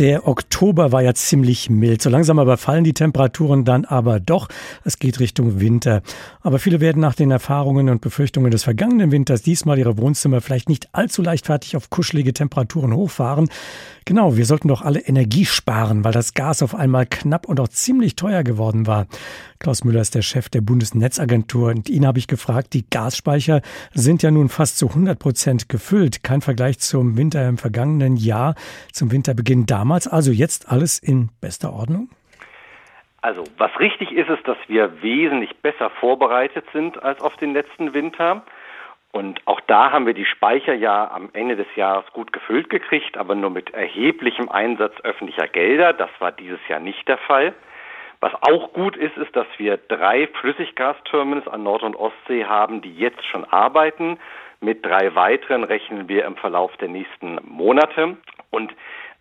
Der Oktober war ja ziemlich mild. So langsam aber fallen die Temperaturen dann aber doch. Es geht Richtung Winter. Aber viele werden nach den Erfahrungen und Befürchtungen des vergangenen Winters diesmal ihre Wohnzimmer vielleicht nicht allzu leichtfertig auf kuschelige Temperaturen hochfahren. Genau, wir sollten doch alle Energie sparen, weil das Gas auf einmal knapp und auch ziemlich teuer geworden war. Klaus Müller ist der Chef der Bundesnetzagentur und ihn habe ich gefragt, die Gasspeicher sind ja nun fast zu 100 Prozent gefüllt. Kein Vergleich zum Winter im vergangenen Jahr, zum Winterbeginn damals. Also jetzt alles in bester Ordnung? Also was richtig ist, ist, dass wir wesentlich besser vorbereitet sind als auf den letzten Winter. Und auch da haben wir die Speicher ja am Ende des Jahres gut gefüllt gekriegt, aber nur mit erheblichem Einsatz öffentlicher Gelder. Das war dieses Jahr nicht der Fall. Was auch gut ist, ist, dass wir drei Flüssiggasterminals an Nord- und Ostsee haben, die jetzt schon arbeiten. Mit drei weiteren rechnen wir im Verlauf der nächsten Monate. Und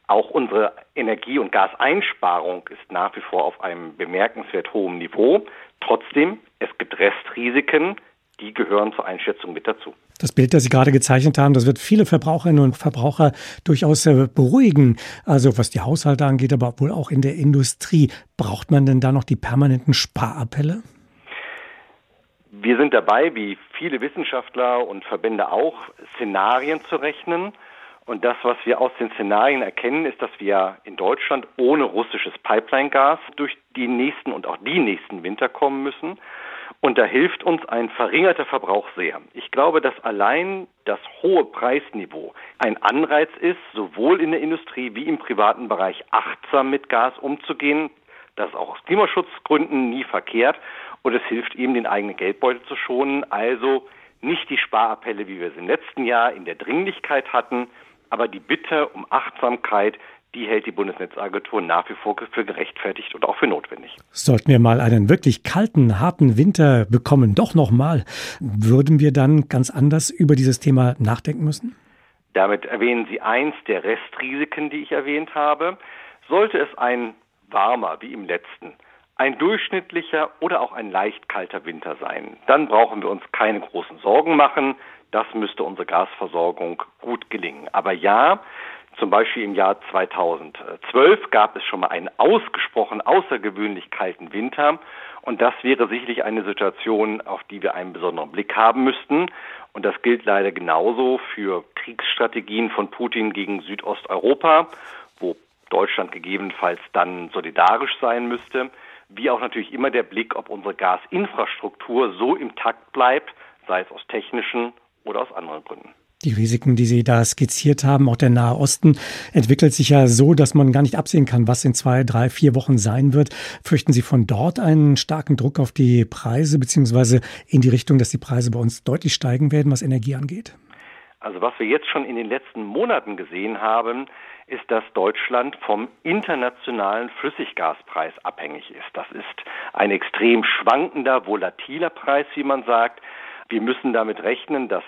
auch unsere Energie- und Gaseinsparung ist nach wie vor auf einem bemerkenswert hohen Niveau. Trotzdem, es gibt Restrisiken, die gehören zur Einschätzung mit dazu. Das Bild, das Sie gerade gezeichnet haben, das wird viele Verbraucherinnen und Verbraucher durchaus äh, beruhigen. Also was die Haushalte angeht, aber wohl auch in der Industrie. Braucht man denn da noch die permanenten Sparappelle? Wir sind dabei, wie viele Wissenschaftler und Verbände auch, Szenarien zu rechnen. Und das, was wir aus den Szenarien erkennen, ist, dass wir in Deutschland ohne russisches Pipeline-Gas durch die nächsten und auch die nächsten Winter kommen müssen. Und da hilft uns ein verringerter Verbrauch sehr. Ich glaube, dass allein das hohe Preisniveau ein Anreiz ist, sowohl in der Industrie wie im privaten Bereich achtsam mit Gas umzugehen. Das ist auch aus Klimaschutzgründen nie verkehrt. Und es hilft eben, den eigenen Geldbeutel zu schonen. Also nicht die Sparappelle, wie wir es im letzten Jahr in der Dringlichkeit hatten, aber die Bitte um Achtsamkeit, die hält die Bundesnetzagentur nach wie vor für gerechtfertigt und auch für notwendig. Sollten wir mal einen wirklich kalten, harten Winter bekommen, doch nochmal, würden wir dann ganz anders über dieses Thema nachdenken müssen? Damit erwähnen Sie eins der Restrisiken, die ich erwähnt habe. Sollte es ein warmer wie im letzten, ein durchschnittlicher oder auch ein leicht kalter Winter sein, dann brauchen wir uns keine großen Sorgen machen. Das müsste unsere Gasversorgung gut gelingen. Aber ja, zum Beispiel im Jahr 2012 gab es schon mal einen ausgesprochen außergewöhnlich kalten Winter. Und das wäre sicherlich eine Situation, auf die wir einen besonderen Blick haben müssten. Und das gilt leider genauso für Kriegsstrategien von Putin gegen Südosteuropa, wo Deutschland gegebenenfalls dann solidarisch sein müsste, wie auch natürlich immer der Blick, ob unsere Gasinfrastruktur so im Takt bleibt, sei es aus technischen oder aus anderen Gründen. Die Risiken, die Sie da skizziert haben, auch der Nahe Osten, entwickelt sich ja so, dass man gar nicht absehen kann, was in zwei, drei, vier Wochen sein wird. Fürchten Sie von dort einen starken Druck auf die Preise, beziehungsweise in die Richtung, dass die Preise bei uns deutlich steigen werden, was Energie angeht? Also was wir jetzt schon in den letzten Monaten gesehen haben, ist, dass Deutschland vom internationalen Flüssiggaspreis abhängig ist. Das ist ein extrem schwankender, volatiler Preis, wie man sagt. Wir müssen damit rechnen, dass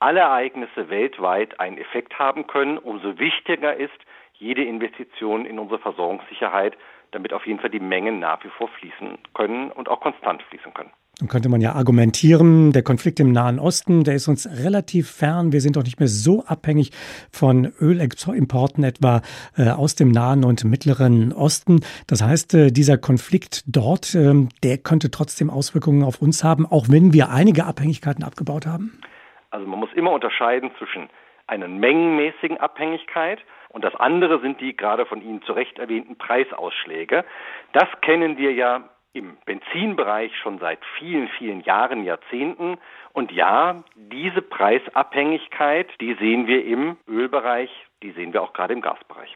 alle Ereignisse weltweit einen Effekt haben können, umso wichtiger ist jede Investition in unsere Versorgungssicherheit, damit auf jeden Fall die Mengen nach wie vor fließen können und auch konstant fließen können. Dann könnte man ja argumentieren, der Konflikt im Nahen Osten, der ist uns relativ fern. Wir sind doch nicht mehr so abhängig von Ölimporten etwa äh, aus dem Nahen und Mittleren Osten. Das heißt, äh, dieser Konflikt dort, äh, der könnte trotzdem Auswirkungen auf uns haben, auch wenn wir einige Abhängigkeiten abgebaut haben. Also man muss immer unterscheiden zwischen einer mengenmäßigen Abhängigkeit und das andere sind die gerade von Ihnen zu Recht erwähnten Preisausschläge. Das kennen wir ja im Benzinbereich schon seit vielen, vielen Jahren, Jahrzehnten. Und ja, diese Preisabhängigkeit, die sehen wir im Ölbereich, die sehen wir auch gerade im Gasbereich.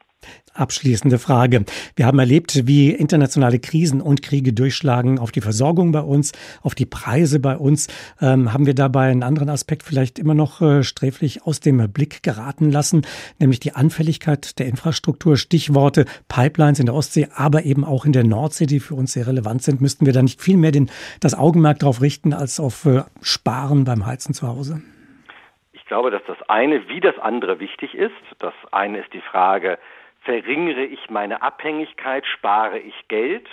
Abschließende Frage. Wir haben erlebt, wie internationale Krisen und Kriege durchschlagen auf die Versorgung bei uns, auf die Preise bei uns. Ähm, haben wir dabei einen anderen Aspekt vielleicht immer noch äh, sträflich aus dem Blick geraten lassen, nämlich die Anfälligkeit der Infrastruktur. Stichworte Pipelines in der Ostsee, aber eben auch in der Nordsee, die für uns sehr relevant sind. Müssten wir da nicht viel mehr den, das Augenmerk darauf richten, als auf äh, Sparen beim Heizen zu Hause? Ich glaube, dass das eine wie das andere wichtig ist. Das eine ist die Frage, verringere ich meine Abhängigkeit, spare ich Geld.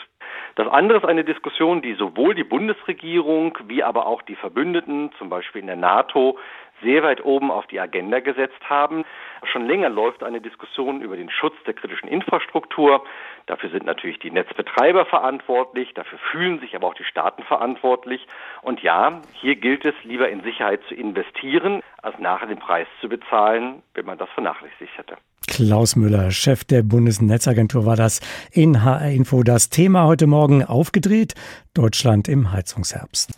Das andere ist eine Diskussion, die sowohl die Bundesregierung wie aber auch die Verbündeten, zum Beispiel in der NATO, sehr weit oben auf die Agenda gesetzt haben. Schon länger läuft eine Diskussion über den Schutz der kritischen Infrastruktur. Dafür sind natürlich die Netzbetreiber verantwortlich, dafür fühlen sich aber auch die Staaten verantwortlich. Und ja, hier gilt es, lieber in Sicherheit zu investieren, als nachher den Preis zu bezahlen, wenn man das vernachlässigt hätte. Klaus Müller, Chef der Bundesnetzagentur, war das in HR Info. Das Thema heute Morgen aufgedreht. Deutschland im Heizungsherbst.